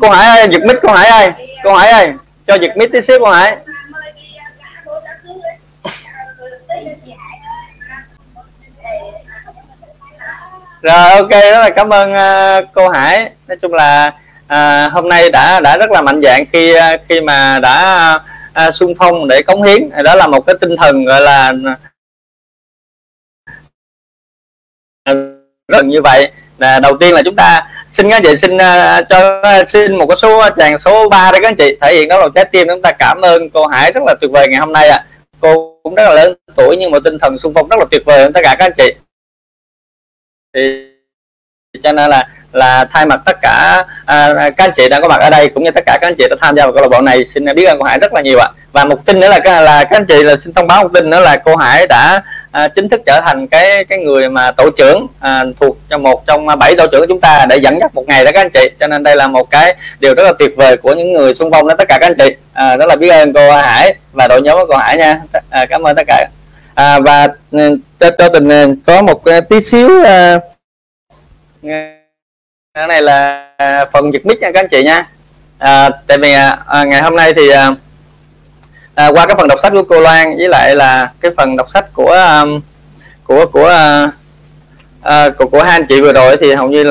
cô Hải ơi giật mít cô Hải ơi. Cô Hải ơi cho giật mít tí xíu cô Hải. Rồi ok rất là cảm ơn uh, cô Hải. Nói chung là uh, hôm nay đã đã rất là mạnh dạng khi uh, khi mà đã uh, xung phong để cống hiến. Đó là một cái tinh thần gọi là rất như vậy là đầu tiên là chúng ta xin các chị xin uh, cho à, xin một cái số à, tràng số 3 đấy các anh chị. Thể hiện đó là trái tim chúng ta cảm ơn cô Hải rất là tuyệt vời ngày hôm nay ạ. À. cô cũng rất là lớn tuổi nhưng mà tinh thần xung phong rất là tuyệt vời tất cả các anh chị. Thì cho nên là là thay mặt tất cả à, các anh chị đang có mặt ở đây cũng như tất cả các anh chị đã tham gia vào câu lạc bộ này xin biết ơn cô Hải rất là nhiều ạ. Và một tin nữa là là các anh chị là xin thông báo một tin nữa là cô Hải đã à, chính thức trở thành cái cái người mà tổ trưởng à, thuộc cho một trong bảy tổ trưởng của chúng ta để dẫn dắt một ngày đó các anh chị. Cho nên đây là một cái điều rất là tuyệt vời của những người xung phong đó tất cả các anh chị. À, rất là biết ơn cô Hải và đội nhóm của cô Hải nha. À, cảm ơn tất cả. À, và ừ, cho, cho tình ừ, có một tí xíu à, cái này là à, phần giật mic nha các anh chị nha. À, tại vì à, à ngày hôm nay thì à, à, qua cái phần đọc sách của cô Loan với lại là cái phần đọc sách của um, của của uh, uh, của của hai anh chị vừa rồi thì hầu như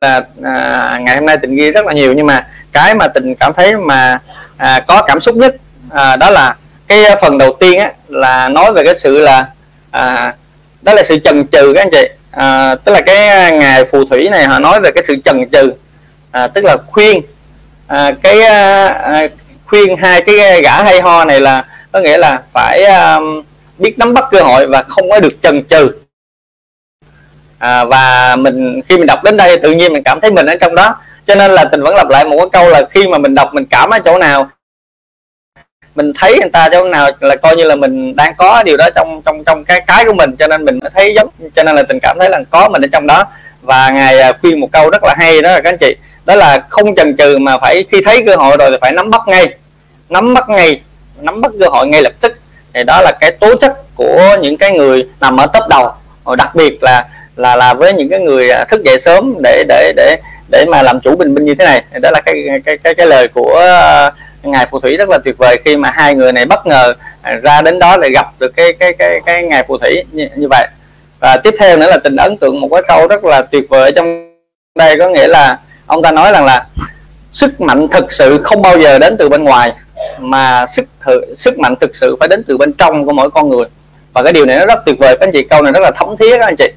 là uh, ngày hôm nay tình ghi rất là nhiều. Nhưng mà cái mà tình cảm thấy mà uh, có cảm xúc nhất uh, đó là cái phần đầu tiên á, là nói về cái sự là uh, đó là sự chần chừ các anh chị. Uh, tức là cái ngày phù thủy này họ nói về cái sự chần chừ uh, tức là khuyên uh, cái uh, khuyên hai cái gã hay ho này là có nghĩa là phải um, biết nắm bắt cơ hội và không có được chần chừ. À, và mình khi mình đọc đến đây tự nhiên mình cảm thấy mình ở trong đó. Cho nên là tình vẫn lặp lại một cái câu là khi mà mình đọc mình cảm ở chỗ nào mình thấy người ta chỗ nào là coi như là mình đang có điều đó trong trong trong cái cái của mình. Cho nên mình mới thấy giống cho nên là tình cảm thấy là có mình ở trong đó. Và ngài à, khuyên một câu rất là hay đó là các anh chị đó là không chần chừ mà phải khi thấy cơ hội rồi thì phải nắm bắt ngay. Nắm bắt ngay nắm bắt cơ hội ngay lập tức. Thì đó là cái tố chất của những cái người nằm ở top đầu. Đặc biệt là là là với những cái người à, thức dậy sớm để để để để mà làm chủ bình minh như thế này. Đó là cái cái cái cái lời của à, ngài phù thủy rất là tuyệt vời khi mà hai người này bất ngờ à, ra đến đó để gặp được cái cái cái cái ngài phù thủy như, như vậy. Và tiếp theo nữa là tình ấn tượng một cái câu rất là tuyệt vời trong đây có nghĩa là ông ta nói rằng là sức mạnh thực sự không bao giờ đến từ bên ngoài mà sức thử, sức mạnh thực sự phải đến từ bên trong của mỗi con người. Và cái điều này nó rất tuyệt vời các anh chị câu này rất là thấm thiết các anh chị.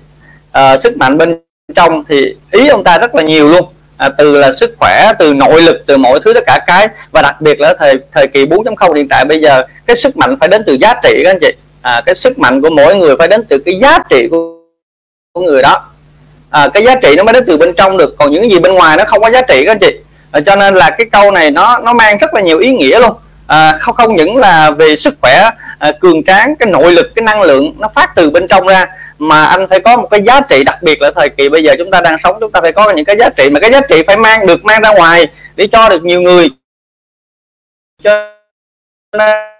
À, sức mạnh bên trong thì ý ông ta rất là nhiều luôn. À, từ là sức khỏe từ nội lực từ mọi thứ tất cả cái và đặc biệt là thời thời kỳ 4.0 hiện tại bây giờ cái sức mạnh phải đến từ giá trị các anh chị. À, cái sức mạnh của mỗi người phải đến từ cái giá trị của, của người đó à, cái giá trị nó mới đến từ bên trong được. Còn những gì bên ngoài nó không có giá trị các anh chị. À, cho nên là cái câu này nó nó mang rất là nhiều ý nghĩa luôn. À, không không những là về sức khỏe à, cường tráng cái nội lực cái năng lượng nó phát từ bên trong ra mà anh phải có một cái giá trị đặc biệt là thời kỳ bây giờ chúng ta đang sống. Chúng ta phải có những cái giá trị mà cái giá trị phải mang được mang ra ngoài để cho được nhiều người. Cho nên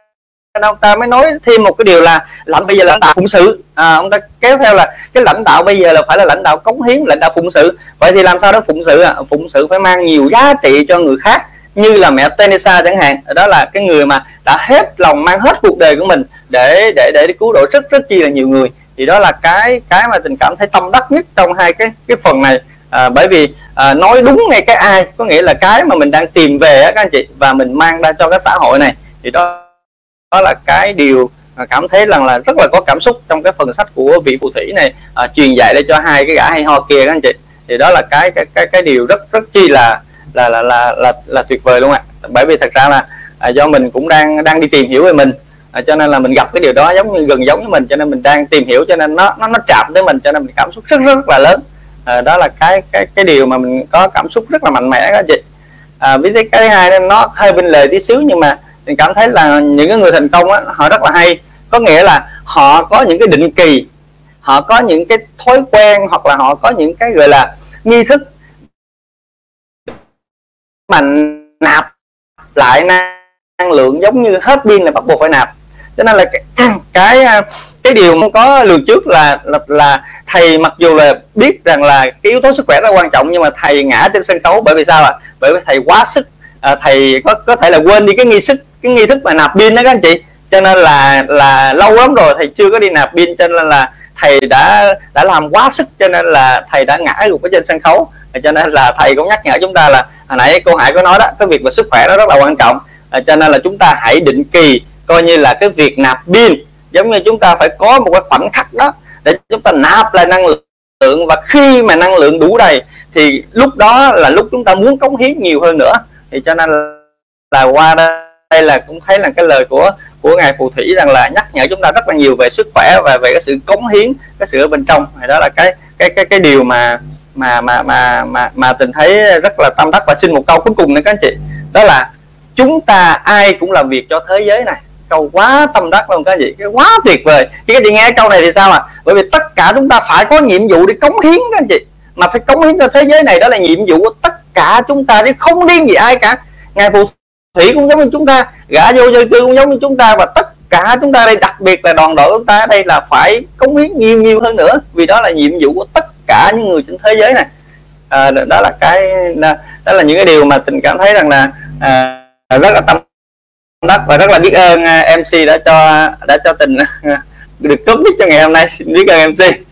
ông ta mới nói thêm một cái điều là lãnh bây giờ là lãnh đạo phụng sự. À, ông ta kéo theo là cái lãnh đạo bây giờ là phải là lãnh đạo cống hiến lãnh đạo phụng sự. Vậy thì làm sao đó phụng sự à? phụng sự phải mang nhiều giá trị cho người khác như là mẹ Teresa chẳng hạn. Đó là cái người mà đã hết lòng mang hết cuộc đời của mình để để để cứu độ rất rất chi là nhiều người. Thì đó là cái cái mà tình cảm thấy tâm đắc nhất trong hai cái cái phần này. À, bởi vì à, nói đúng ngay cái ai có nghĩa là cái mà mình đang tìm về á các anh chị và mình mang ra cho cái xã hội này thì đó đó là cái điều cảm thấy rằng là rất là có cảm xúc trong cái phần sách của vị phù thủy này à, truyền dạy để cho hai cái gã hay ho kia các anh chị. Thì đó là cái cái cái cái điều rất rất chi là là là là là, là tuyệt vời luôn ạ. Bởi vì thật ra là à, do mình cũng đang đang đi tìm hiểu về mình à, cho nên là mình gặp cái điều đó giống như gần giống với mình cho nên mình đang tìm hiểu cho nên nó nó nó chạm tới mình cho nên mình cảm xúc rất rất là lớn. À, đó là cái cái cái điều mà mình có cảm xúc rất là mạnh mẽ các anh chị. À, với cái cái hai nó hơi bên lề tí xíu nhưng mà mình cảm thấy là những cái người thành công á, họ rất là hay có nghĩa là họ có những cái định kỳ họ có những cái thói quen hoặc là họ có những cái gọi là nghi thức mà nạp lại năng lượng giống như hết pin là bắt buộc phải nạp cho nên là cái cái, à, cái điều không có lường trước là, là là thầy mặc dù là biết rằng là cái yếu tố sức khỏe rất quan trọng nhưng mà thầy ngã trên sân khấu bởi vì sao ạ à? bởi vì thầy quá sức à, thầy có có thể là quên đi cái nghi sức cái nghi thức mà nạp pin đó các anh chị. Cho nên là là lâu lắm rồi thầy chưa có đi nạp pin cho nên là thầy đã đã làm quá sức cho nên là thầy đã ngã gục ở trên sân khấu. Cho nên là thầy cũng nhắc nhở chúng ta là hồi nãy cô hải có nói đó cái việc về sức khỏe nó rất là quan trọng. À, cho nên là chúng ta hãy định kỳ coi như là cái việc nạp pin giống như chúng ta phải có một cái khoảnh khắc đó để chúng ta nạp lại năng lượng. Và khi mà năng lượng đủ đầy thì lúc đó là lúc chúng ta muốn cống hiến nhiều hơn nữa. Thì cho nên là qua đây đây là cũng thấy là cái lời của của ngài phù thủy rằng là nhắc nhở chúng ta rất là nhiều về sức khỏe và về cái sự cống hiến, cái sự ở bên trong. Thì đó là cái cái cái cái điều mà mà mà mà mà mà tình thấy rất là tâm đắc và xin một câu cuối cùng nữa các anh chị. Đó là chúng ta ai cũng làm việc cho thế giới này. Câu quá tâm đắc luôn các anh chị. Cái quá tuyệt vời. Khi các chị nghe câu này thì sao à bởi vì tất cả chúng ta phải có nhiệm vụ để cống hiến các anh chị. Mà phải cống hiến cho thế giới này đó là nhiệm vụ của tất cả chúng ta chứ không riêng gì ai cả. Ngài phù thủy cũng giống như chúng ta gã vô dân cư cũng giống như chúng ta và tất cả chúng ta đây đặc biệt là đoàn đội chúng ta ở đây là phải cống hiến nhiều nhiều hơn nữa. Vì đó là nhiệm vụ của tất cả những người trên thế giới này. À, đó là cái đó, là những cái điều mà tình cảm thấy rằng là à, rất là tâm đắc và rất là biết ơn à, MC đã cho đã cho tình à, được tốt nhất cho ngày hôm nay. Xin biết ơn MC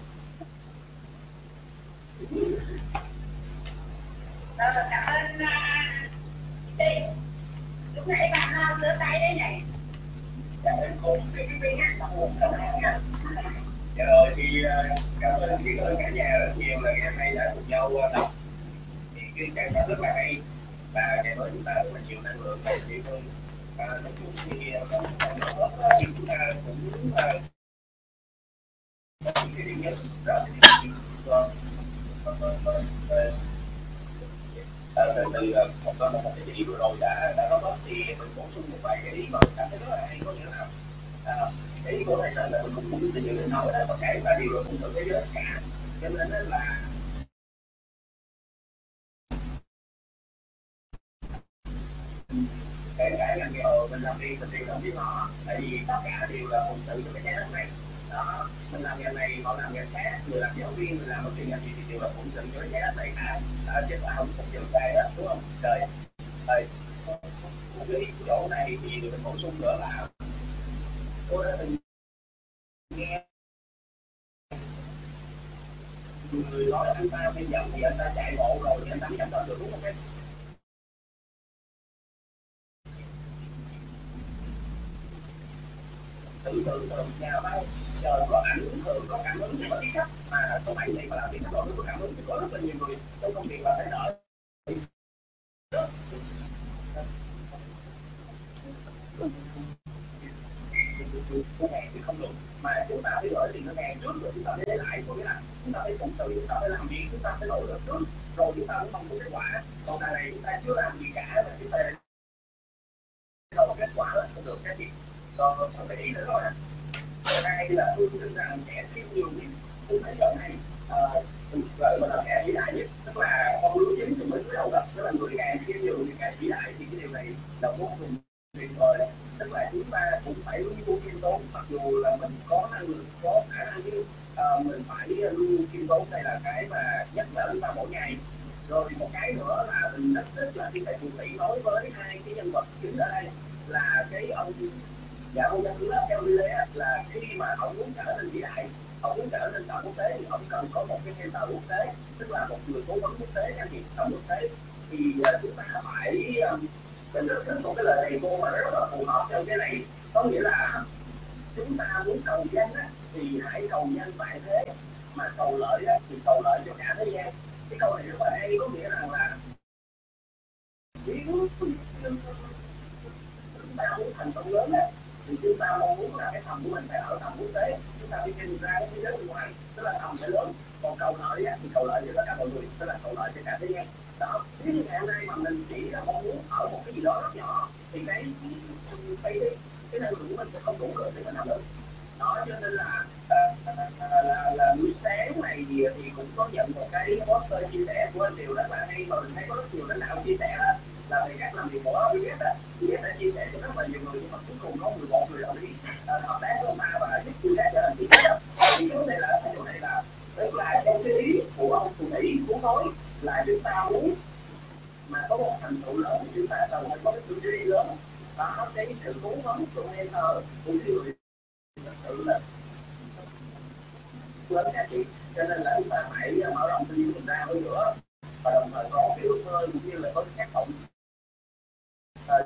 rồi thì cảm ơn chị ơn cả nhà rất nhiều là ngày hôm nay đã cùng nhau đọc thì cái trang sách rất là hay và ngày mới chúng ta rất là nhiều năng lượng và chị ơn và nói chung thì trong phần đó chúng ta cũng cái điều nhất là từ từ một cái một cái chị vừa rồi đã đã có thì mình bổ sung một vài cái ý mà cảm thấy rất là hay có nghĩa là ý của thầy là mình cũng muốn cũng như là nói là tất cả đi rồi cũng tự cái cả cho nên là kể cả là cái ờ mình làm đi mình đi làm với họ tại vì tất cả đều là cùng tự cho cái trái đất này đó mình làm nghề này họ làm nghề khác người làm giáo viên người làm bất kỳ ngành gì thì đều là cùng tự cho cái trái đất này cả à, chứ là không cùng chịu tay đó đúng không trời ơi cái chỗ này thì mình bổ sung nữa là cô đã từng nghe người nói anh ta bây giờ thì anh ta chạy bộ rồi thì anh ta mới dám được đúng không em tự từ từ nhà bao giờ có ảnh hưởng có cảm ứng có tí cách mà không phải vậy mà làm việc rồi có cảm ứng thì có rất là nhiều người trong công việc và phải đợi ngân hàng thì không được mà chúng ta phải gửi tiền ngân hàng trước rồi chúng ta để lại có nghĩa là chúng ta phải phụng sự chúng ta phải làm việc chúng ta phải nỗ lực trước rồi chúng ta mới mong muốn kết quả còn tại này chúng ta chưa làm gì cả mà chúng ta không có kết quả là không được cái gì còn không để ý nữa rồi hai là tôi tin rằng trẻ thiếu nhiều nhất tôi thấy giờ này lợi mình là kẻ vĩ đại nhất tức là con lưu chính thì mình đầu gặp tức là người càng thiếu nhiều thì càng vĩ đại thì cái điều này là vô cùng tuyệt vời tức là chúng ta cũng phải luôn luôn kiêm tốn. Mặc dù là mình có năng lực có khả năng nhưng uh, mình phải ờ, luôn kiên tốn. Đây là cái mà nhắc nhở chúng ta mỗi ngày. Rồi một cái nữa là mình rất thích là khi thầy phù thủy nói với hai cái nhân vật chính ở đây là cái ông dạ ông nhân thứ theo như thế là khi mà ông muốn trở nên vĩ đại ông muốn trở nên tầm quốc tế thì ông cần có một cái nhân tàu quốc tế tức là một người cố vấn quốc tế can thiệp tầm quốc tế. Thì uh, chúng ta phải um, mình rất thích một cái lời thầy cô mà rất là phù hợp trong cái này. Có nghĩa là chúng ta muốn cầu danh á, thì hãy cầu danh tại thế. Mà cầu lợi á, thì cầu lợi cho cả thế gian. Cái câu này rất là hay có nghĩa rằng là nếu chúng ta muốn thành công lớn á, thì chúng ta mong muốn là cái tầm của mình phải ở tầm quốc tế. Chúng ta phải nhìn ra cái thế giới bên ngoài tức là tầm phải lớn. Còn cầu lợi á, thì cầu lợi cho tất cả mọi người tức là cầu lợi cho cả thế gian đó thế thì ngày hôm nay mà mình chỉ là mong muốn ở một cái gì đó rất nhỏ thì cái cái cái năng lượng của mình sẽ không đủ rồi để mình làm được đó cho nên là là, là, buổi sáng này thì, thì cũng có nhận một cái poster chia sẻ của anh điều rất là hay mà mình thấy có rất nhiều lãnh đạo chia sẻ đó là về các làm việc của VS á VS đã chia sẻ cho rất là nhiều người nhưng mà cuối cùng có 11 người đồng ý hợp tác với ông ta và giúp chia sẻ cho làm việc đó thì vấn đề là cái điều này là tức là trong cái ý của ông thủ ý của nói là chúng ta muốn mà có một thành tựu lớn thì chúng ta cần phải có cái tư duy lớn. Đó cái sự cố gắng của mentor của như người thật sự là lớn các chị. cho nên là chúng ta phải mở rộng tư duy mình ra hơn nữa. Và đồng thời có cái ước mơ cũng như là có cái khát vọng.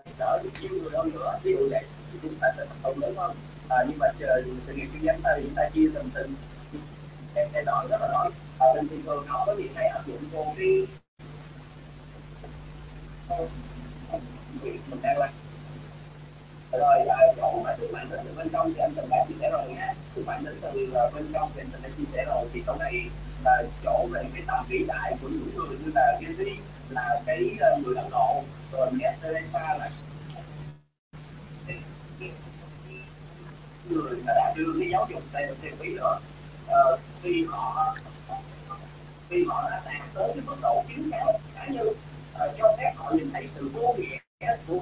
Giúp đỡ được nhiều người hơn nữa. Ví dụ vậy thì chúng ta sẽ thành công lớn hơn. À, nhưng mà chờ sự nghiệp kinh doanh ta thì chúng ta chia từng từng em giai đoạn rất là rõ bình thường thường trường nó có gì hay áp dụng vô cái mình đang làm rồi là chỗ mà sức mạnh đến từ bên trong thì anh từng đã chia sẻ rồi nha. Sức mạnh đến từ bên trong thì anh đã chia sẻ rồi. Thì ờ, chỗ này là chỗ về cái tầm vĩ đại của những người như là Gary là cái ờ, người ấn độ, rồi nghe Teresa là người mà đã đưa cái giáo dục đây là tiền phí nữa khi họ khi họ đã đạt tới cái mức độ kiến thức cá nhân uh, cho phép họ nhìn thấy sự vô nghĩa của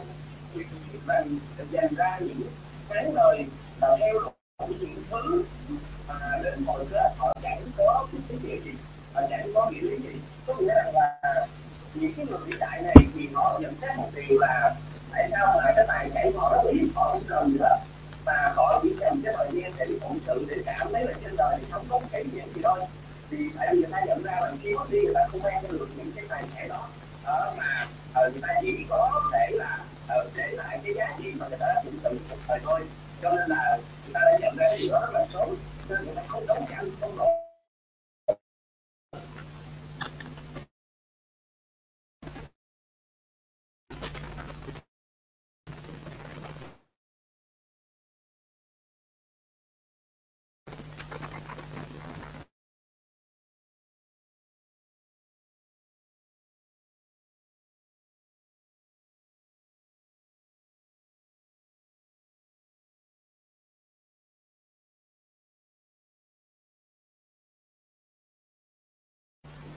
và dành ra những cái lời là theo đuổi những thứ mà đến mọi kết họ chẳng có cái gì gì họ chẳng có nghĩa lý gì. Có nghĩa rằng là những cái người vĩ đại này thì họ nhận xét một điều là tại sao mà cái tài sản họ rất ít họ không cần nữa mà họ chỉ dành cái thời gian để phụng sự để cảm thấy là trên đời thì không có cái gì gì thôi thì tại vì người ta nhận ra là khi mất đi người ta không mang được những cái tài sản đó đó mà người ta chỉ có thể là để lại cái giá trị mà người ta đã từng từng một thời thôi cho nên là người ta đã nhận ra điều đó rất là sớm nên người ta không đấu tranh không nổi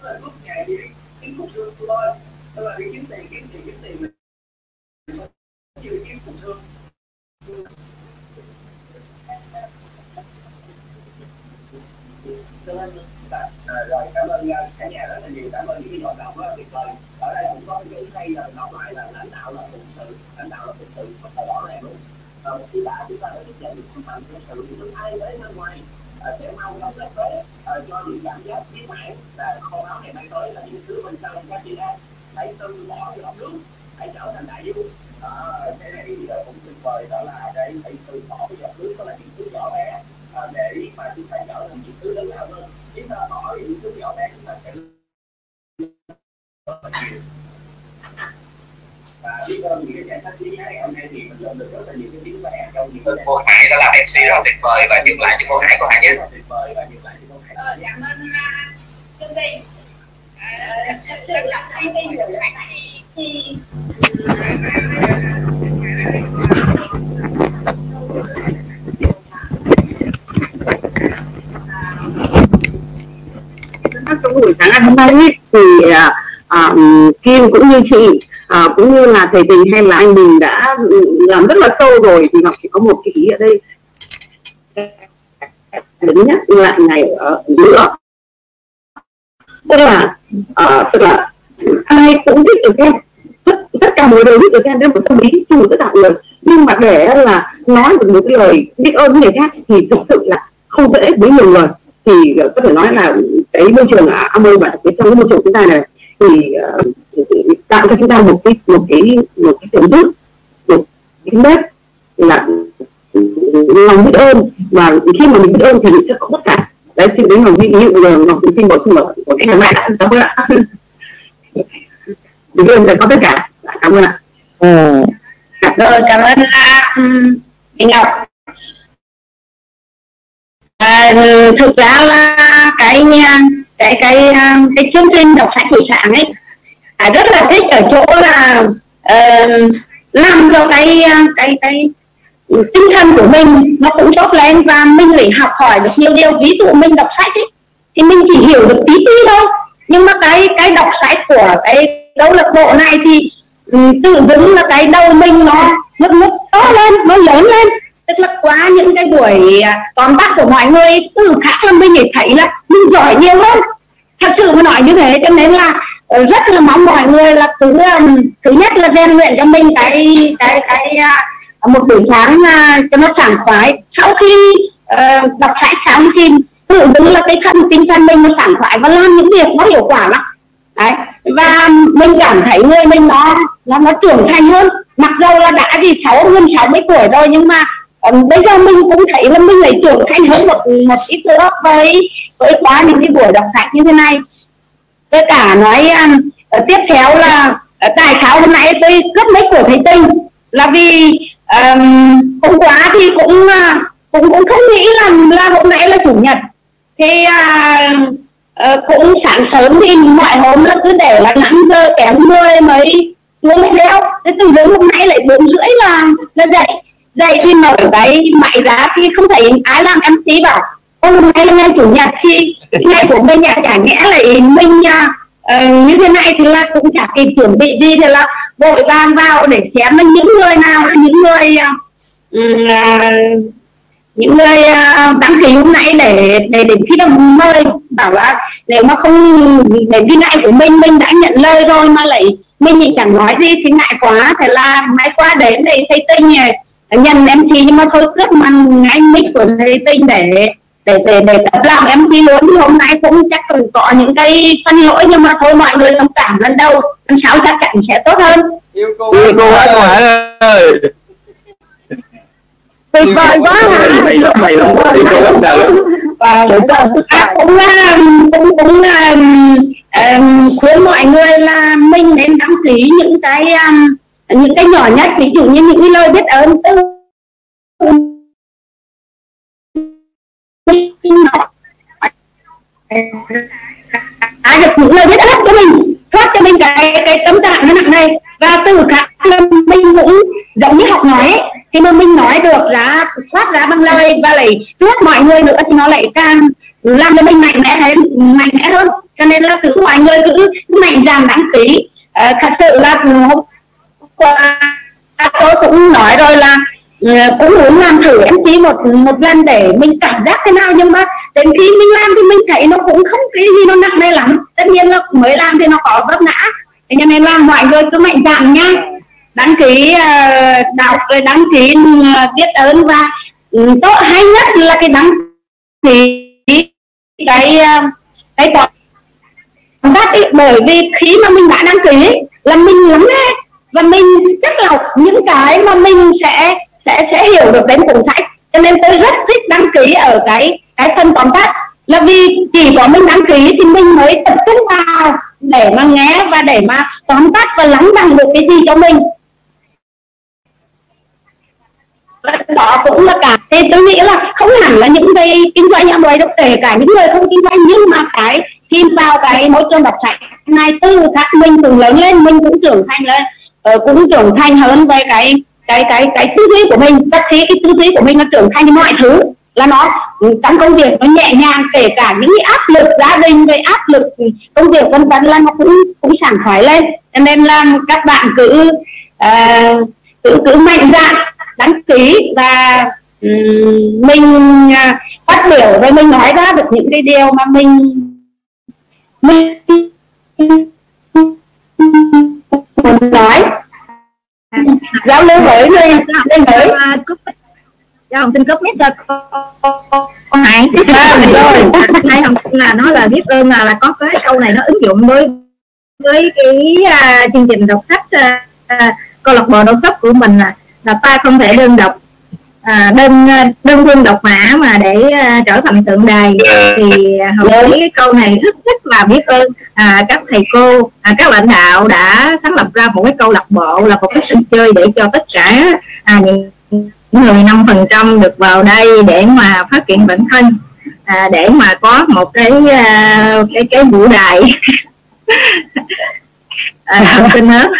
là lúc ngày đi kiếm cục xương thôi tức là đi kiếm tiền kiếm tiền kiếm tiền chưa kiếm cục xương cho nên rồi cảm ơn uh, cả nhà rất là nhiều cảm ơn những cái hoạt động rất là tuyệt vời ở đây cũng có cái hay là nói lại. là lãnh đạo là phụng sự lãnh đạo là phụng sự rất là rõ ràng luôn à, khi đã chúng ta đã thực hiện được sức mạnh của sự thì ai tới bên ngoài sẽ mau chóng đất tới cho những cảm giác viên mãn là kho áo này mang tới là những thứ bên trong các chị em hãy từ bỏ cái nước hãy trở thành đại dương cái này thì cũng tuyệt vời đó là cái hãy từ bỏ cái giọt nước đó là những thứ nhỏ bé để mà chúng ta trở thành những thứ lớn lao hơn chúng ta bỏ những thứ nhỏ bé chúng ta sẽ và biết ơn những cái giải thích lý ngày hôm nay thì mình nhận được rất là nhiều cái tiếng cô Hải đã làm MC rất là tuyệt vời và nhường lại cho cô Hải cô Hải nhé. Ờ, cảm ơn uh, chương trình à, thật sự rất là hay. Khi được sách thì thì trong buổi sáng ngày hôm nay thì à, Kim cũng như chị à, cũng như là thầy Tình hay là anh Bình đã làm rất là sâu rồi thì Ngọc chỉ có một cái ý ở đây. Để nhắc lại này ở nữa tức là uh, tức là ai cũng biết được em. Tất, tất cả mọi người biết được em đến một tâm lý chung tất cả người. Nhưng mà để là nói được một cái lời biết ơn người khác thì thực sự là không dễ với nhiều người. Thì có thể nói là cái môi trường ở Amway và cái trong cái môi trường chúng ta này thì uh, tạo cho chúng ta một cái một cái một cái tiềm thức một cái nét là lòng biết ơn. Và khi mà mình biết ơn thì mình sẽ có tất cả. Đấy xin đến lòng ví dụ giờ ngọc xin bổ sung ở của cái mai đã cảm ơn ạ. Biết ơn sẽ có tất cả. Cảm ơn ạ. Ừ. rồi cảm ơn chị Ngọc à, thực ra là cái cái cái cái chương trình đọc sách buổi sáng ấy à, rất là thích ở chỗ là uh, làm cho cái à, cái cái tinh thần của mình nó cũng tốt lên và mình phải học hỏi được nhiều điều. Ví dụ mình đọc sách ấy thì mình chỉ hiểu được tí tí thôi. Nhưng mà cái cái đọc sách của cái câu lạc bộ này thì ừ, tự dưng là cái đầu mình nó nó nó to lên nó lớn lên tức là qua những cái buổi à, tóm tắt của mọi người từ khác là mình thấy là mình giỏi nhiều hơn. Thật sự mà nói như thế cho nên là ờ, rất là mong mọi người là thứ à, thứ nhất là rèn luyện cho mình cái cái cái à, một buổi sáng cho nó sảng khoái. Sau khi uh, đọc sách sáng thì tự đứng là cái thân tinh thần mình nó sảng khoái và làm những việc nó hiệu quả lắm đấy và mình cảm thấy người mình nó nó nó trưởng thành hơn. Mặc dù là đã gì sáu hơn sáu mươi tuổi rồi nhưng mà um, bây giờ mình cũng thấy là mình lại trưởng thành hơn một một ít nữa với với quá những cái buổi đọc sách như thế này. Với cả nói um, tiếp theo là ờ, uh, tại hôm nay tôi cướp mấy của thầy tinh là vì um, hôm qua thì cũng uh, cũng cũng không nghĩ là là hôm nay là chủ nhật. Thì uh, uh, cũng sáng sớm thì mọi hôm nó cứ để là năm giờ kém mười mấy xuống mới đeo. Thế từ đến hôm nay lại bốn rưỡi là là dậy dậy thì mở cái mại giá thì không thấy ai làm mc bảo hôm nay ngay chủ nhật thì ngay của bên nhà chả nhẽ là mình uh, như thế này thì là cũng chả kịp chuẩn bị gì thì là vội vàng vào để xem à, là những người nào là những người uh, những người uh, đăng ký hôm nay để để đến khi đồng mời bảo là nếu mà không để đi lại của mình mình đã nhận lời rồi mà lại mình thì chẳng nói gì thì ngại quá thế là mai qua đến để thấy tinh nhận em chi nhưng mà thôi cướp màn ngay mic của thầy tinh để để để để tập làm em chi luôn thì hôm nay cũng chắc cũng có những cái phân lỗi nhưng mà thôi mọi người thông cảm lần đầu. Lần sau chắc chắn sẽ tốt hơn. Yêu cô yêu cô ơi ơi. Tuyệt vời quá. mày lắm mày lắm yêu cô lắm nào và cũng cũng cũng cũng um, khuyến mọi người là mình nên đăng ký những cái um, những cái nhỏ nhất ví dụ như những cái lời biết ơn từ ai được những lời biết ơn của mình thoát cho mình cái cái tâm trạng nó nặng này. Và từ cả là mình cũng giống như học nói thì mà mình nói được ra thoát ra bằng lời và lại trước mọi người nữa thì nó lại càng làm cho mình mạnh mẽ hơn mạnh mẽ hơn. Cho nên là cứ mọi người cứ mạnh dạn đăng ký. À, thật sự là hôm qua tôi cũng nói rồi là ừ, cũng muốn làm thử em chỉ một một lần để mình cảm giác thế nào nhưng mà đến khi mình làm thì mình thấy nó cũng không cái gì nó nặng nề lắm. Tất nhiên là mới làm thì nó có vấp ngã. Thế nên làm mọi người cứ mạnh dạn nha. Đăng ký uh, đọc rồi đăng ký ừ, uh, biết ơn và um, tốt hay nhất là cái đăng ký cái uh, cái tóm bởi vì khi mà mình đã đăng ký là mình lắng nghe và mình chắc là những cái mà mình sẽ sẽ sẽ hiểu được đến cuốn sách. Cho nên tôi rất thích đăng ký ở cái cái phần tóm tắt. Là vì chỉ có mình đăng ký thì mình mới tập trung vào để mà nghe và để mà tóm tắt và lắng bằng được cái gì cho mình. Đó cũng là cả thì tôi nghĩ là không hẳn là những cái kinh doanh ở đây đâu, kể cả những người không kinh doanh, nhưng mà cái khi vào cái môi trường đọc sách này từ các mình cũng lớn lên, mình cũng trưởng thành lên uh, cũng trưởng thành hơn về cái cái cái cái tư duy của mình. Tất sĩ cái tư duy của mình nó trưởng thành mọi thứ. Là nó trong công việc nó nhẹ nhàng kể cả những cái áp lực gia đình về áp lực công việc vân vân là nó cũng cũng sảng khoái lên. Cho nên là các bạn cứ uh, cứ cứ mạnh dạn đăng ký và um, mình uh, phát biểu và mình nói ra được những cái điều mà mình mình muốn nói. Giao lưu với người lên mới. Cho sinh cấp nhất cho con hạng tiếp rồi. Hai sinh là nói là biết ơn là, là có cái câu này nó ứng dụng với với cái uh, chương trình đọc sách uh, câu lạc bộ đọc sách của mình là là ta không thể đơn độc à, đơn đơn phương độc mã mà để uh, trở thành tượng đài thì học lý cái câu này rất rất là biết ơn à, các thầy cô à, các lãnh đạo đã sáng lập ra một cái câu lạc bộ là một cái sân chơi để cho tất cả à, những người năm phần trăm được vào đây để mà phát triển bản thân à, để mà có một cái uh, cái cái vũ đài. À, xin hết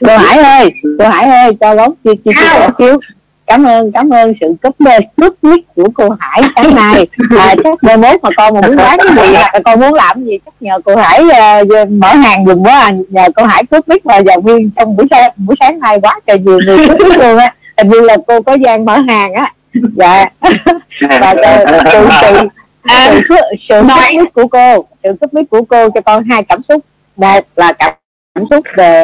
cô Hải ơi cô Hải ơi cho bóng chia chia chia xíu cảm ơn cảm ơn sự cấp mê nước quyết của cô Hải sáng nay. À, chắc mai mốt mà con mà muốn bán cái gì con muốn làm cái gì chắc nhờ cô Hải uh, mở hàng dùng quá à. nhờ cô Hải cướp biết và giáo viên trong buổi sáng buổi sáng nay quá trời nhiều người cướp luôn á. Hình như là cô có gian mở hàng á. Dạ. Và sự sự à, sự, sự cấp của cô sự cấp biết của cô cho con hai cảm xúc. Một là cảm xúc về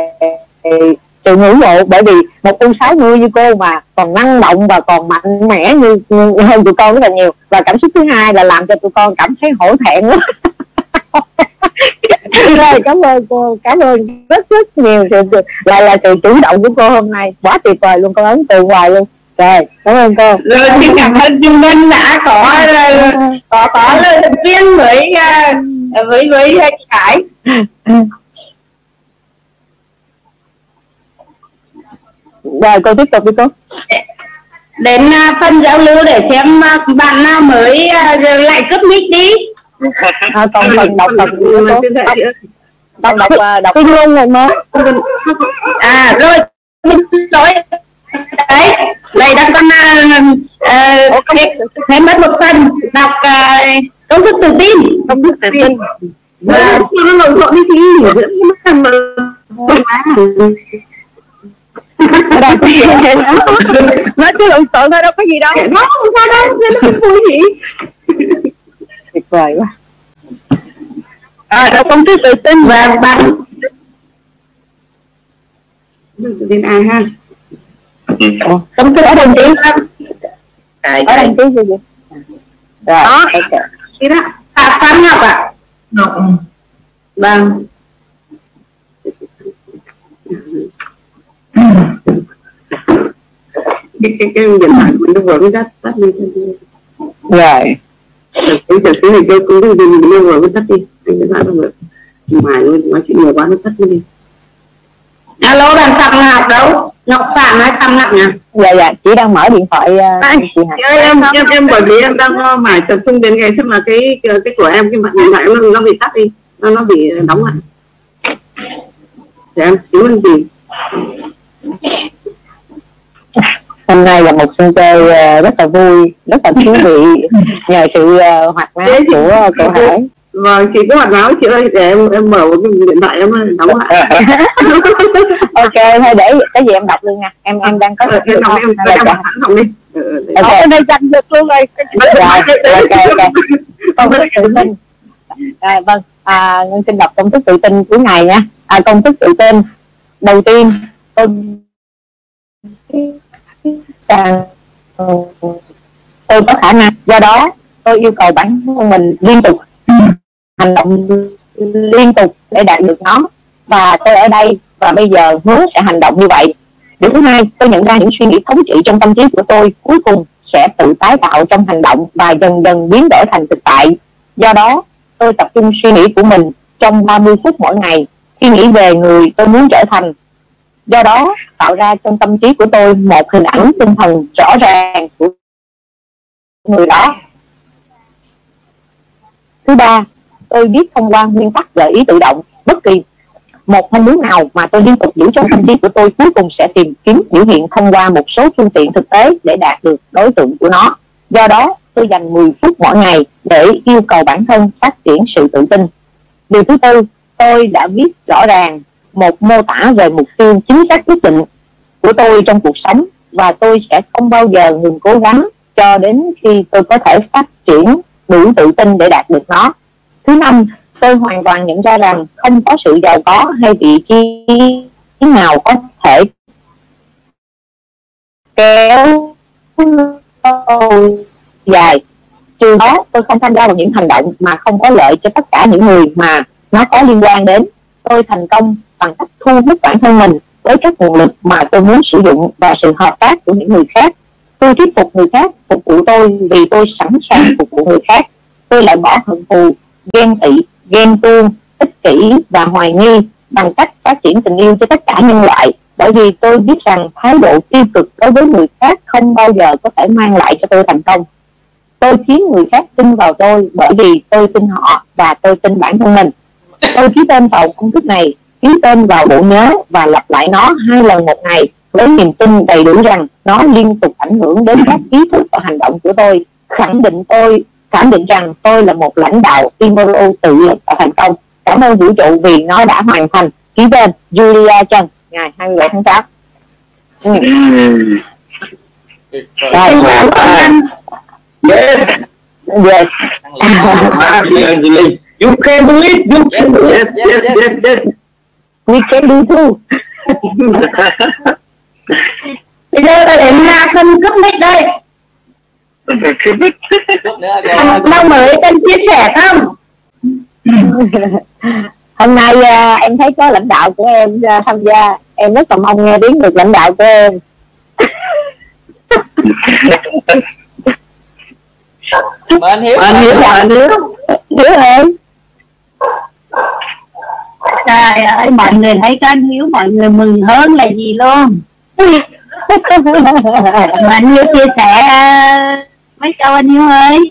sự ngưỡng mộ bởi vì một u 60 như cô mà còn năng động và còn mạnh mẽ như, như hơn tụi con rất là nhiều. Và cảm xúc thứ hai là làm cho tụi con cảm thấy hổ thẹn quá rồi cảm ơn cô cảm ơn rất rất nhiều sự lại là sự chủ động của cô hôm nay. Quá tuyệt vời luôn con ấn tượng hoài luôn. Rồi cảm ơn cô. Rồi xin cảm ơn Trung Ngân đã có có có lời động viên với à, với với chị Hải rồi cô tiếp tục đi cô. Đến à, phần giao lưu để xem à, bạn nào mới lại cấp mic đi. À, còn phần đọc đọc đọc đọc đọc đọc. Cái luôn rồi mà. À rồi. Nói đấy đây đang con uh, thêm mất một phần. Đọc uh, công thức tự tin. Công thức tự tin. Nó lộn xộn đi thì nó cứ lộn xộn thôi đâu có gì đâu. Nó không sao đâu nó không vui gì. Tuyệt vời quá. À đọc công thức tự tin. Và bạn tên ai ha? Công thức ở đăng ký ở đăng ký gì vậy? Rồi đó. đi đó. À Phan Ngọc ạ. Vâng cái cái cái điện thoại của nó vừa mới tắt tắt đi rồi. Cái giờ xíu này tôi cũng đi nó vừa mới tắt đi. Anh cái nó vừa mài luôn nói chuyện nhiều quá nó tắt đi. Alo đang Phạm Ngọc đâu? Ngọc Phạm hay Phạm Ngọc nhỉ? Dạ dạ chị đang mở điện thoại uh, chị Hạnh. em em em bởi vì em đang mải tập trung đến cái tức là cái cái của em cái mặt điện thoại nó nó bị tắt đi. Nó nó bị đóng lại. Để em xíu anh gì hôm nay là một sân chơi ờ, rất là vui rất là thú vị nhờ sự uh, hoạt náo của cô Hải. Vâng chị cứ hoạt náo chị ơi để em em mở một cái điện thoại em đóng lại. Ok thôi để cái gì em đọc luôn nha. Em em đang có em đọc em chả- sẵn không đi. Ừ, ok. đây dành được luôn rồi. Rồi ok ok. Công thức tự tin. À, vâng à, Ngân xin đọc công thức tự tin của ngày nha. À, công thức tự tin đầu tiên tôi tôi có khả năng. Do đó, tôi yêu cầu bản thân mình liên tục hành động liên tục để đạt được nó. Và tôi ở đây, và bây giờ hứa sẽ hành động như vậy. Điều thứ hai, tôi nhận ra những suy nghĩ thống trị trong tâm trí của tôi cuối cùng sẽ tự tái tạo trong hành động và dần dần biến đổi thành thực tại. Do đó, tôi tập trung suy nghĩ của mình trong 30 phút mỗi ngày. Khi nghĩ về người tôi muốn trở thành do đó, tạo ra trong tâm trí của tôi một hình ảnh tinh thần rõ ràng của người đó. Thứ ba, tôi biết thông qua nguyên tắc gợi ý tự động, bất kỳ một mong muốn nào mà tôi liên tục giữ trong tâm trí của tôi, cuối cùng sẽ tìm kiếm biểu hiện thông qua một số phương tiện thực tế để đạt được đối tượng của nó. Do đó, tôi dành 10 phút mỗi ngày để yêu cầu bản thân phát triển sự tự tin. Điều thứ tư, tôi đã viết rõ ràng một mô tả về mục tiêu chính xác quyết định của tôi trong cuộc sống và tôi sẽ không bao giờ ngừng cố gắng cho đến khi tôi có thể phát triển đủ tự tin để đạt được nó. Thứ năm, tôi hoàn toàn nhận ra rằng không có sự giàu có hay vị trí nào có thể kéo tôi dài. Trừ đó, tôi không tham gia vào những hành động mà không có lợi cho tất cả những người mà nó có liên quan đến. Tôi thành công bằng cách thu hút bản thân mình với các nguồn lực mà tôi muốn sử dụng và sự hợp tác của những người khác. Tôi thuyết phục người khác phục vụ tôi vì tôi sẵn sàng phục vụ người khác. Tôi lại bỏ hận thù, ghen tị, ghen tuông, ích kỷ và hoài nghi bằng cách phát triển tình yêu cho tất cả nhân loại. Bởi vì tôi biết rằng thái độ tiêu cực đối với người khác không bao giờ có thể mang lại cho tôi thành công. Tôi khiến người khác tin vào tôi bởi vì tôi tin họ và tôi tin bản thân mình. Tôi ký tên vào công thức này ký tên vào bộ nhớ và lặp lại nó hai lần một ngày với niềm tin đầy đủ rằng nó liên tục ảnh hưởng đến các ý thức và hành động của tôi khẳng định tôi khẳng định rằng tôi là một lãnh đạo Imoro tự lực và thành công cảm ơn vũ trụ vì nó đã hoàn thành ký tên Julia Trần ngày 27 tháng 8 ừ. rồi Yes. yes. You can it. You can it. Yes, yes, Yes, yes, yes. We can do too bây giờ là để nga phân cấp mic đây. Đâu mới tên chia sẻ không? Hôm nay à, em thấy có lãnh đạo của em à, tham gia. Em rất là mong nghe tiếng được lãnh đạo của em. Mời anh hiếu Anh hiểu là anh hiểu. Hiếu ơi trời ơi mọi người thấy có anh hiếu mọi người mừng hơn là gì luôn? Mà anh hiếu chia sẻ à, mấy câu anh hiếu ơi?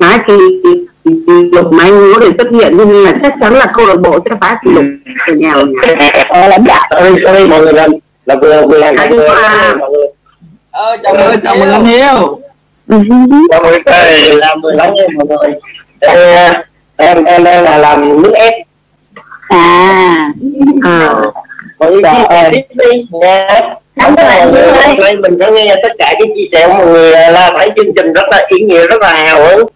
Phá kỷ lục mà anh có thể xuất hiện nhưng là chắc chắn là câu lạc bộ sẽ phá kỷ lục của nhà ờ, lãnh đạo. Ơi ơi mọi người làm là vừa vừa Anh Hoa. ờ, chào mừng chào mừng anh hiếu. Chào mừng thầy làm mười lắm mọi người em em em đang là làm nước ép. À. À sẻ tiếp đi nha Đúng rồi, rồi. Đây mình có nghe tất cả cái chia sẻ của mọi người là thấy chương trình rất là ý nghĩa rất là hào hứng.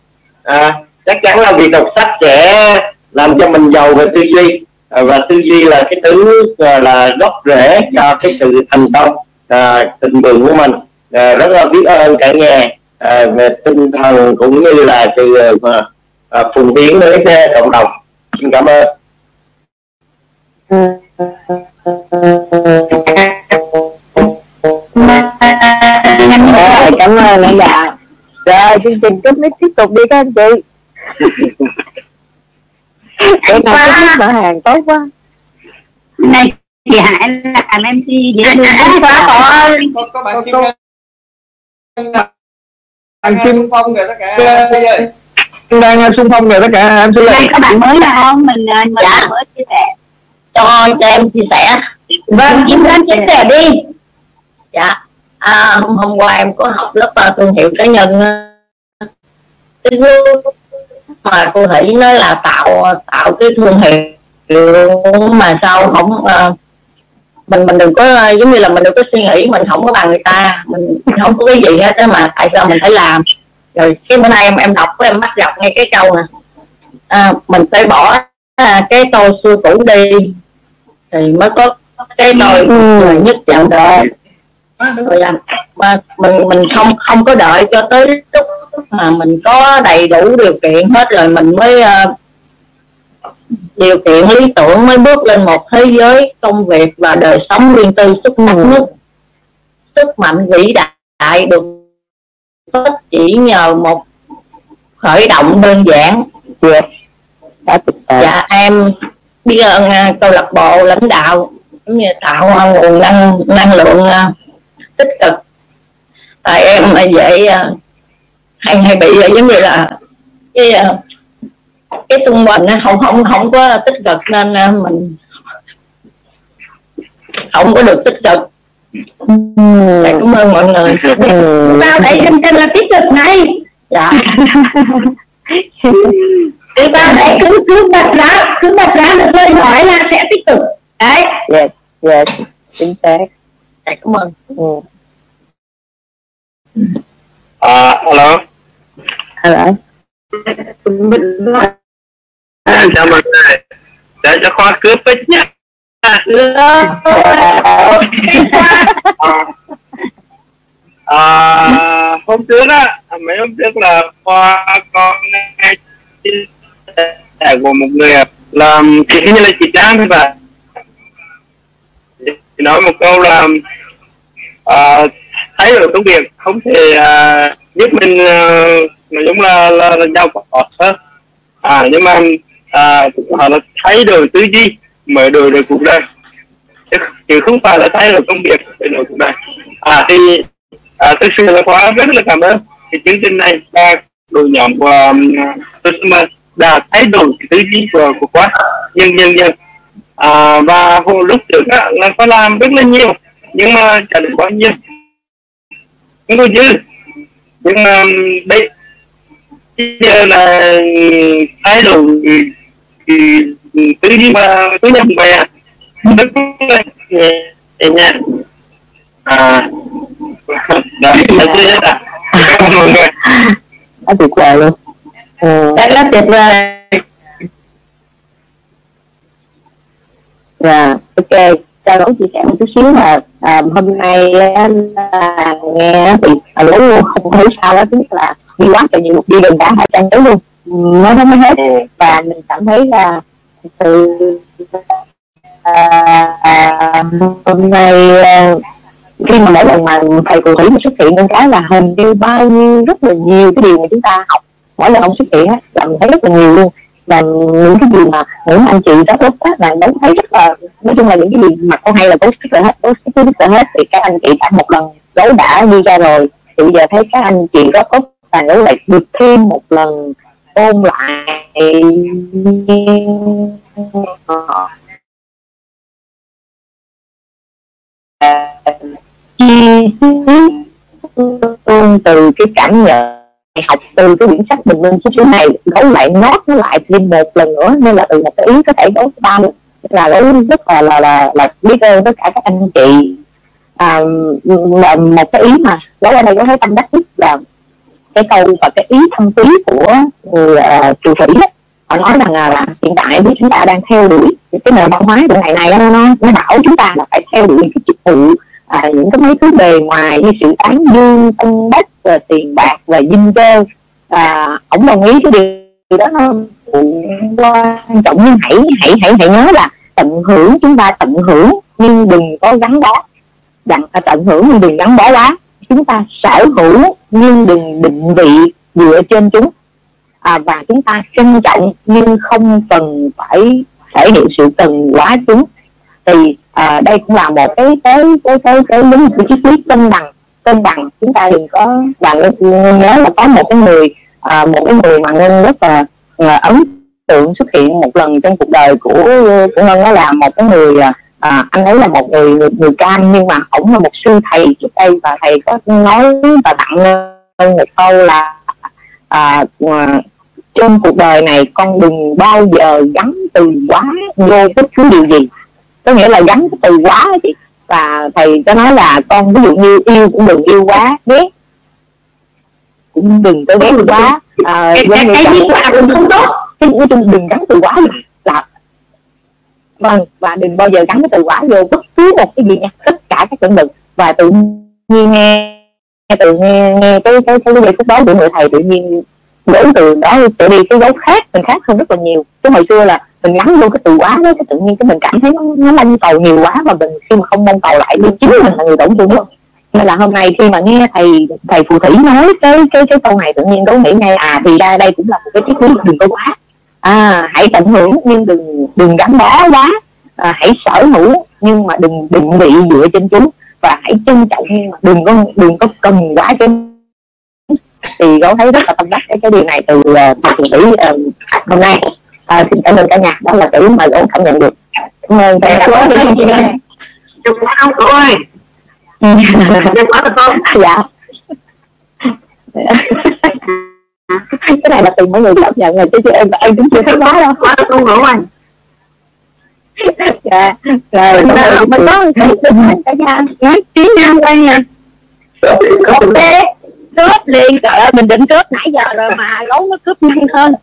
À, chắc chắn là việc đọc sách sẽ làm cho mình giàu về tư duy. À, và tư duy là cái thứ à, là gốc rễ cho cái sự thành công à, tình vượng của mình. À, rất là biết ơn cả nhà à, về tinh thần cũng như là sự à, à, phùng tiến với cái cộng đồng. Xin cảm ơn. Rồi, cảm ơn lãnh đạo rồi chương trình cấp mic tiếp tục đi các anh chị. Bữa nào có biết mở hàng tốt quá. Này thì hãy làm mc để đưa đến quá. Rồi có có bạn kim đang Kim- xung phong rồi tất cả anh Suy ơi đang xung phong rồi tất cả em xin đây có bạn mới nào không? Mình ờ, mình Dạ. mới chia sẻ. Cho cho em chia sẻ. Vâng. Kim Lan chia sẻ đi. Dạ. À, hôm, hôm qua em có học lớp uh, thương hiệu cá nhân cái group mà cô thủy nói là tạo tạo cái thương hiệu mà sao không uh, mình mình đừng có giống như là mình đừng có suy nghĩ mình không có bằng người ta. Mình không có cái gì hết á mà tại sao mình phải làm rồi cái bữa nay em em đọc của em bắt gặp ngay cái câu nè. À, mình phải bỏ à, cái tôi xưa cũ đi thì mới có cái tôi người nhất dần đời rồi. Làm mà mình mình không không có đợi cho tới lúc mà mình có đầy đủ điều kiện hết rồi mình mới uh, điều kiện lý tưởng mới bước lên một thế giới công việc và đời sống riêng tư xuất sắc nhất sức mạnh vĩ đại được có chỉ nhờ một khởi động đơn giản. Đã dạ em biết ơn uh, câu lạc bộ lãnh đạo như tạo uh, nguồn năng năng lượng uh, tích cực. Tại em dễ uh, hay hay bị giống như là cái cái xung quanh nó không không không có tích cực nên mình không có được tích cực dạ, cảm ơn mọi người. Sao đấy em tên là tích cực này? Dạ. Thì vào đấy cứ cứ đặt ra cứ đặt ra một lời nói là sẽ tích cực đấy. Yes yes chính xác. Dạ, cảm ơn. Ừ. à, alo. Hello. à, chào mọi người. Để cho khoa cướp ít nhé à, hôm trước á mấy hôm trước là qua con nghe chia sẻ của một người làm chị như là chị Trang thôi bà. Chị nói một câu là à, thấy được công việc không thể à, giúp mình à, nói chung là là, là giàu có à nhưng mà à, họ là thay đổi tư duy mới đổi được cuộc đời chứ, không phải là thay đổi công việc để đổi cuộc đời à thì à, thực sự là khóa rất là cảm ơn. Thì chương trình này ba đội nhóm của um, customer đã thay đổi cái tư duy của của khóa dần dần dần à, và hồi lúc trước á, là có làm rất là nhiều nhưng mà chả được bao nhiêu. Không có dư. Nhưng mà um, đây bây giờ là thay đổi thì tư duy mà nhập về rất là nhẹ nhàng à đấy là chưa hết à cảm ơn mọi người Nó tuyệt vời luôn. ừ. rất là tuyệt vời Dạ, ok. Cho Đỗ chia sẻ một chút xíu là à, hôm nay á, là nghe thì à, luôn không thấy sao đó, thứ nhất là đi quá trời nhiều đi gần cả hai trang giấy luôn. Nói nó mới hết và mình cảm thấy là từ à, à, hôm nay à, khi mà mỗi lần mà thầy cụ thủy xuất hiện con cái là hình như bao nhiêu rất là nhiều cái điều mà chúng ta học. Mỗi lần ông xuất hiện á là mình thấy rất là nhiều luôn. Và những cái gì mà những anh chị rất tốt á là đấu thấy rất là nói chung là những cái gì mà con hay là tốt sức hết tốt sức hết thì các anh chị đã một lần giấu đã đi ra rồi. Thì bây giờ thấy các anh chị rất tốt và đấu lại được thêm một lần ôn lại từ cái cảm nhận học từ cái quyển sách bình lên số số này gấu lại nót nó lại thêm một lần nữa nên là từ một cái ý có thể gấu ba là gấu rất là là là, là biết ơn tất cả các anh chị. À, là một cái ý mà gấu ở đây có thấy tâm đắc nhất là cái câu và cái ý thâm túy của người à, uh, trừ thủy ấy. họ nói rằng là, là hiện tại nếu chúng ta đang theo đuổi cái nền văn hóa của ngày này nó nó bảo chúng ta là phải theo đuổi những cái chức vụ à, những cái mấy thứ bề ngoài như sự tán dương tân bách và tiền bạc và dinh cơ à, ông đồng ý cái điều đó nó quan trọng. Nhưng hãy hãy hãy hãy nhớ là tận hưởng chúng ta tận hưởng nhưng đừng có gắn bó. Đặng tận hưởng nhưng đừng gắn bó quá chúng ta sở hữu nhưng đừng định vị dựa trên chúng. À, và chúng ta trân trọng nhưng không cần phải thể hiện sự cần quá chúng. Thì à, đây cũng là một cái cái cái cái cái đúng một triết lý cân bằng. Cân bằng chúng ta đừng có và nhớ là có một cái người à, một cái người mà ngân rất là, là ấn tượng xuất hiện một lần trong cuộc đời của của ngân đó là một cái người à, anh ấy là một người người, người cam nhưng mà ổng là một sư thầy trước đây và thầy có nói và tặng một câu là à, trên cuộc đời này con đừng bao giờ gắn từ quá vô bất cứ điều gì. Có nghĩa là gắn cái từ quá chị và thầy có nói là con ví dụ như yêu cũng đừng yêu quá ghét. Cũng đừng có ghét quá. À, cái cái gì là cũng không tốt. Cái nói chung đừng gắn từ quá là vâng và đừng bao giờ gắn cái từ quả vô bất cứ một cái gì nha, tất cả các chuẩn mực và tự nhiên nghe nghe từ nghe nghe cái cái cái giây phút đó của người thầy tự nhiên đổi từ đó trở đi cái dấu khác, mình khác hơn rất là nhiều. Chứ hồi xưa là mình gắn vô cái từ quá đó, cái tự nhiên cái mình cảm thấy nó nó mong cầu nhiều quá và mình khi mà không mong cầu lại đi chính mình là người tổn thương luôn nên là hôm nay khi mà nghe thầy thầy phù thủy nói cái cái cái câu này tự nhiên tôi nghĩ ngay à thì ra đây cũng là một cái triết lý đừng có quá à hãy tận hưởng nhưng đừng đừng gắn bó quá. À, hãy sở hữu nhưng mà đừng định vị dựa trên chúng. Và hãy trân trọng nhưng mà đừng có đừng có cần quá cái thì có thấy rất là tâm đắc cái cái điều này từ uh, phù thủy uh, hôm nay à, xin cảm ơn cả nhà. Đó là cái mà gỗ cảm nhận được. Cảm ơn thầy chúc chúc ông cô ơi. Chúc quá được không? Dạ cái này là từ mỗi người cảm nhận rồi chứ, chứ em em cũng chưa thấy quá đâu. Quá không rồi. Dạ. Rồi mình có cả nhà. Nói tiếng nam quen nha. Ok. Cướp liền. Trời ơi mình định cướp nãy giờ rồi mà gấu nó cướp nhanh hơn.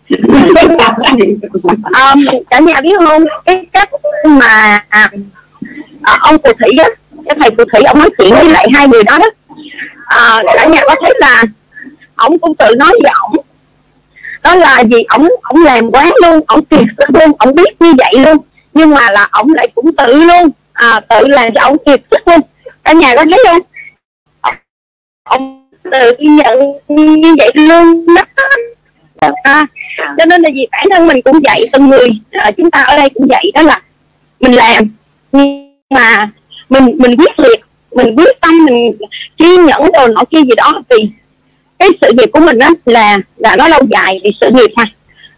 Um, cả nhà biết không? Cái cách mà à, ông phù thủy á cái thầy phù thủy ông nói chuyện với lại hai người đó đó. À, cả nhà có thấy là ổng cũng tự nói với ổng. Đó là gì ổng ổng làm quán luôn ổng kiệt sức luôn ổng biết như vậy luôn. Nhưng mà là ổng lại cũng tự luôn à, tự làm cho ổng kiệt sức luôn. Cả nhà có thấy không? Ông tự nhận như vậy luôn đó. À, cho nên là gì bản thân mình cũng vậy từng người à, chúng ta ở đây cũng vậy đó là mình làm. Nhưng mà mình mình quyết liệt mình quyết tâm mình kiên nhẫn rồi nọ kia gì đó thì cái sự nghiệp của mình đó là là nó lâu dài vì sự nghiệp mà.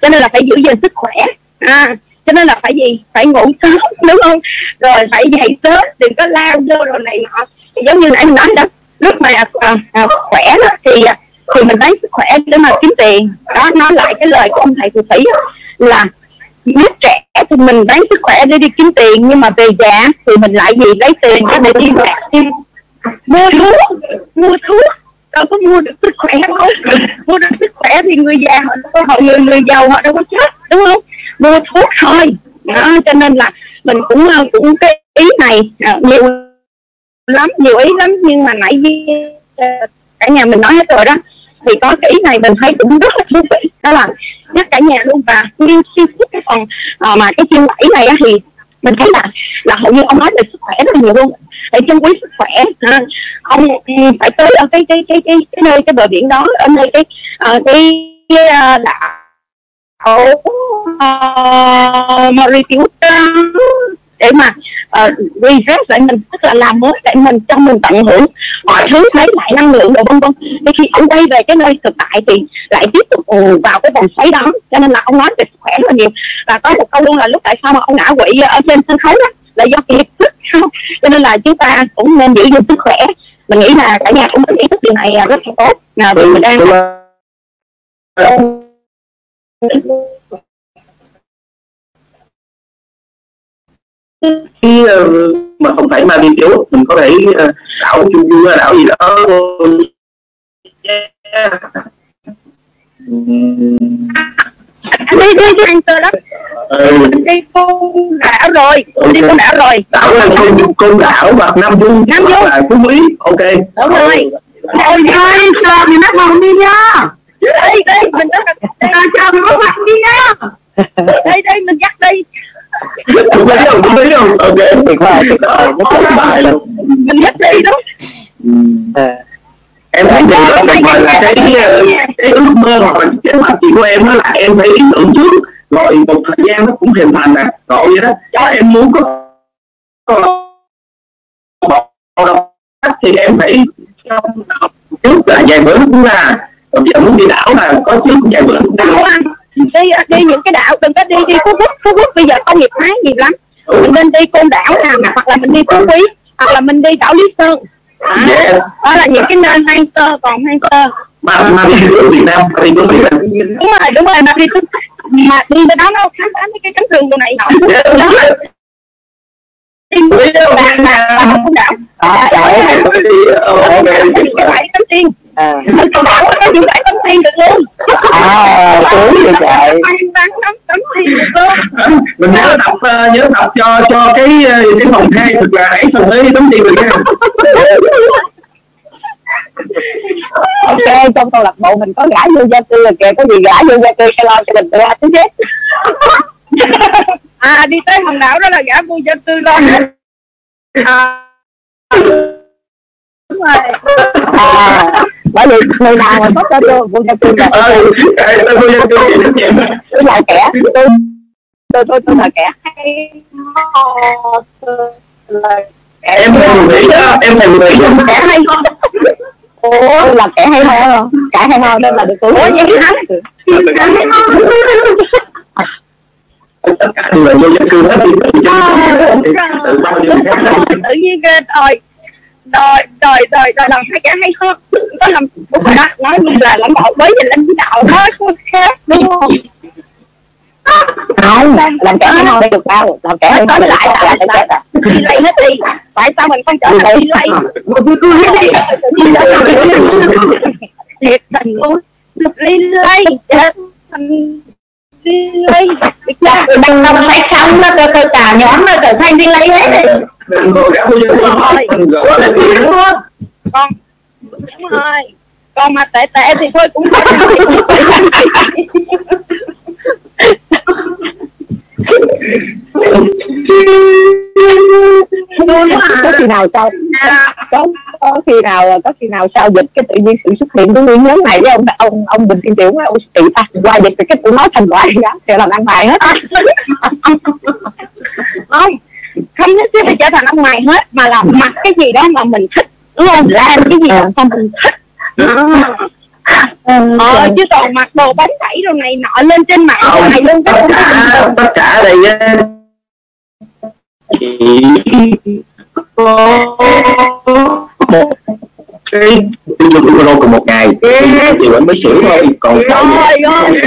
Cho nên là phải giữ gìn sức khỏe. À, cho nên là phải gì? Phải ngủ sớm đúng không? Rồi phải dậy sớm đừng có lao vô rồi này nọ. Giống như nãy mình nói đó lúc mà à, à, à khỏe đó, thì à, thì mình lấy sức khỏe để mà kiếm tiền. Đó nói lại cái lời của ông thầy phù thủy là lúc trẻ thì mình lấy sức khỏe để đi kiếm tiền nhưng mà về già thì mình lại gì? Lấy tiền để đi bạc đi mua thuốc mua thuốc đâu có mua được sức khỏe đâu mua được sức khỏe thì người già họ họ người người giàu họ đâu có chết đúng không? Mua thuốc thôi. Đó, cho nên là mình cũng ờ, cũng cái ý này. Ờ, nhiều lắm nhiều ý lắm. Nhưng mà nãy ờ, cả nhà mình nói hết rồi đó. Thì có cái ý này mình thấy cũng rất là thú vị. Đó là nhắc cả nhà luôn. Và nghiên xuyên cái phần ờ, mà cái chương bảy này á, thì mình thấy là là hầu như ông nói về sức khỏe rất là nhiều luôn. Để chân quý sức khỏe ông ừ, phải tới ở cái cái cái cái, cái nơi cái bờ biển đó ở nơi cái uh, cái uh, đảo uh, Mauritius để mà uh, refresh lại mình tức là làm mới để mình cho mình tận hưởng mọi thứ lấy lại năng lượng đồ vân vân. Thì khi ông quay về cái nơi thực tại thì lại tiếp tục vào cái vòng xoáy đó. Cho nên là ông nói về sức khỏe rất là nhiều. Và có một câu luôn là lúc tại sao mà ông ngã quỵ ở trên sân khấu đó là do kiệt sức cho nên là chúng ta cũng nên giữ gìn sức khỏe. Mình nghĩ là cả nhà cũng ý thức điều này rất là tốt. Là vì mình đang khi uh, mà không phải ma viên chiếu mình có thể uh, đảo chung du đảo gì đó. Đi đi đi anh đó. Ừ. đi côn đảo rồi. Đi côn đảo rồi. Đảo là côn, côn đảo và nam dung nam dung. là phú quý. Ok. Đúng rồi. Ôi ơi sao thì nó không đi nha? Đây đây mình đã cho nó mặt đi nha. Đây đây mình dắt đi đúng đấy không đúng đấy không ok. Tuyệt vời tuyệt vời nó tốt bài lắm mình dắt đi đó. Em thấy điều đó tuyệt vời là cái cái ước mơ hoặc là kế hoạch gì của em đó là em phải ý tưởng trước. Rồi một thời gian nó cũng hình thành nè. Rồi vậy đó. Cho em muốn có thì em phải trước là vài bữa cũng là bây giờ muốn đi đảo là có trước vài bữa cũng đảo đi đi những cái đảo đừng có đi đi phú quốc. Phú quốc bây giờ công nghiệp hóa nhiều lắm. Mình nên đi côn đảo nào hoặc là mình đi phú quý hoặc là mình đi đảo lý sơn. À, yeah. đó là những cái nơi hoang sơ còn hoang sơ. Mà mà đi ở Việt Nam đi ở Việt Nam. Đúng rồi đúng rồi mà đi mà đi bên đó nó khám phá mấy cái cánh rừng đồ này. Nọ đó. Đi bạn mà không đảo. À trời đi ok bảy tấm tiên à. Còn đảo có những bảy tấm tiên được luôn. À đúng vậy trời. bán tấm tấm tiên được luôn. Mình nhớ đọc uh, nhớ đọc cho cho cái cái phòng hai thật là hãy phần ấy tấm tiền được nha. Ok trong câu lạc bộ mình có gã vô gia cư là kìa có gì gã vô gia cư sẽ lo cho mình từ a tới z à đi tới hòn đảo đó là gã vô gia cư lo. À. Đúng rồi. À bởi vì người nào mà có tên vô vô gia cư là cư tôi là kẻ. Tôi tôi tôi tôi là kẻ. Hay em thèm nghĩ đó em thèm nghĩ kẻ hay ho? Ủa? Là kẻ hay ho? Kẻ hay ho nên là được tôi. Ủa vậy hả? tất cả đều là vô dân cư hết. Tự nhiên đòi đòi đòi đòi đòi làm hai kẻ hay ho có làm đúng rồi đó nói như là lãnh đạo với và lãnh đạo nó không khác đúng không? Không làm kẻ ho đây được đâu làm kẻ ho lại lại lại lại lại hết đi. Tại sao mình không trở lại đi lại thiệt tình luôn. Đi lây đi lấy đăng đồng phải xong nó từ từ cả nhóm nó trở thành đi lấy hết con đúng rồi. Con mà tệ tệ thì thôi cũng có khi nào sau có có khi nào có khi nào sau dịch cái tự nhiên sự xuất hiện của nguyên nhóm này với ông ông ông bình thiên tiểu ông trị ta qua dịch cái tụi nó thành loại đó thì là đăng bài hết. Không không nhất thiết phải trở thành ông ngoài hết mà là mặc cái gì đó mà mình thích. Đúng không? Làm cái gì mà sao mình thích ờ chứ toàn mặc đồ bánh tẩy đồ này nọ lên trên mạng không, này luôn tất cả tất cả đây chỉ có một cái tiêu dùng euro của một ngày thì vẫn mới sửa thôi còn rồi rồi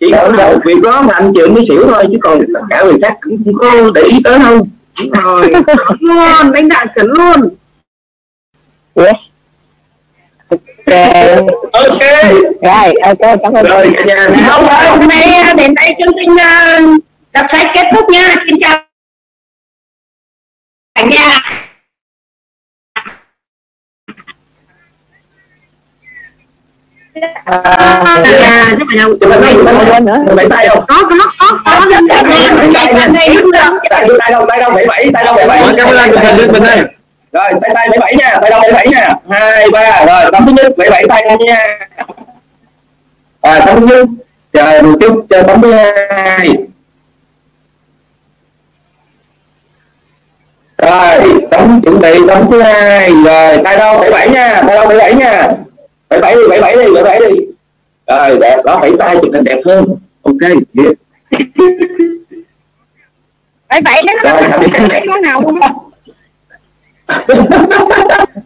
chỉ ở đầu việc đó mà anh chịu mới xỉu thôi chứ còn tất cả người khác cũng không có để ý tới đâu rồi luôn lãnh đạo chuẩn luôn. Ok rồi ok cảm ơn rồi Không, hôm nay à, đến đây chương trình à, đọc sách kết thúc nha xin chào cả nhà à, tay đâu tay đâu bảy bảy tay đâu bảy bảy Rồi tay tay bảy bảy nha tay đâu bảy bảy nha. Hai ba rồi tấm thứ nhất bảy bảy tay nha. Rồi tấm thứ nhất. Chờ một chút chờ tấm thứ hai. Rồi tấm chuẩn bị tấm thứ hai. Rồi tay đâu bảy bảy nha tay đâu bảy bảy nha. Bảy bảy đi bảy bảy đi bảy bảy đi. Rồi đẹp đó bảy tay chụp hình đẹp hơn. Ok yeah. vậy vậy đó Rồi, có nào không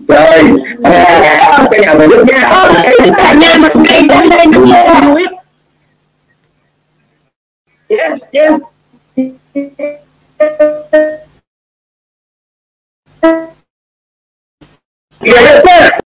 rồi à, cái nhà mình giúp nha cả nhà mình đây đến đây đúng rồi yes yes Dạ, yes, sir.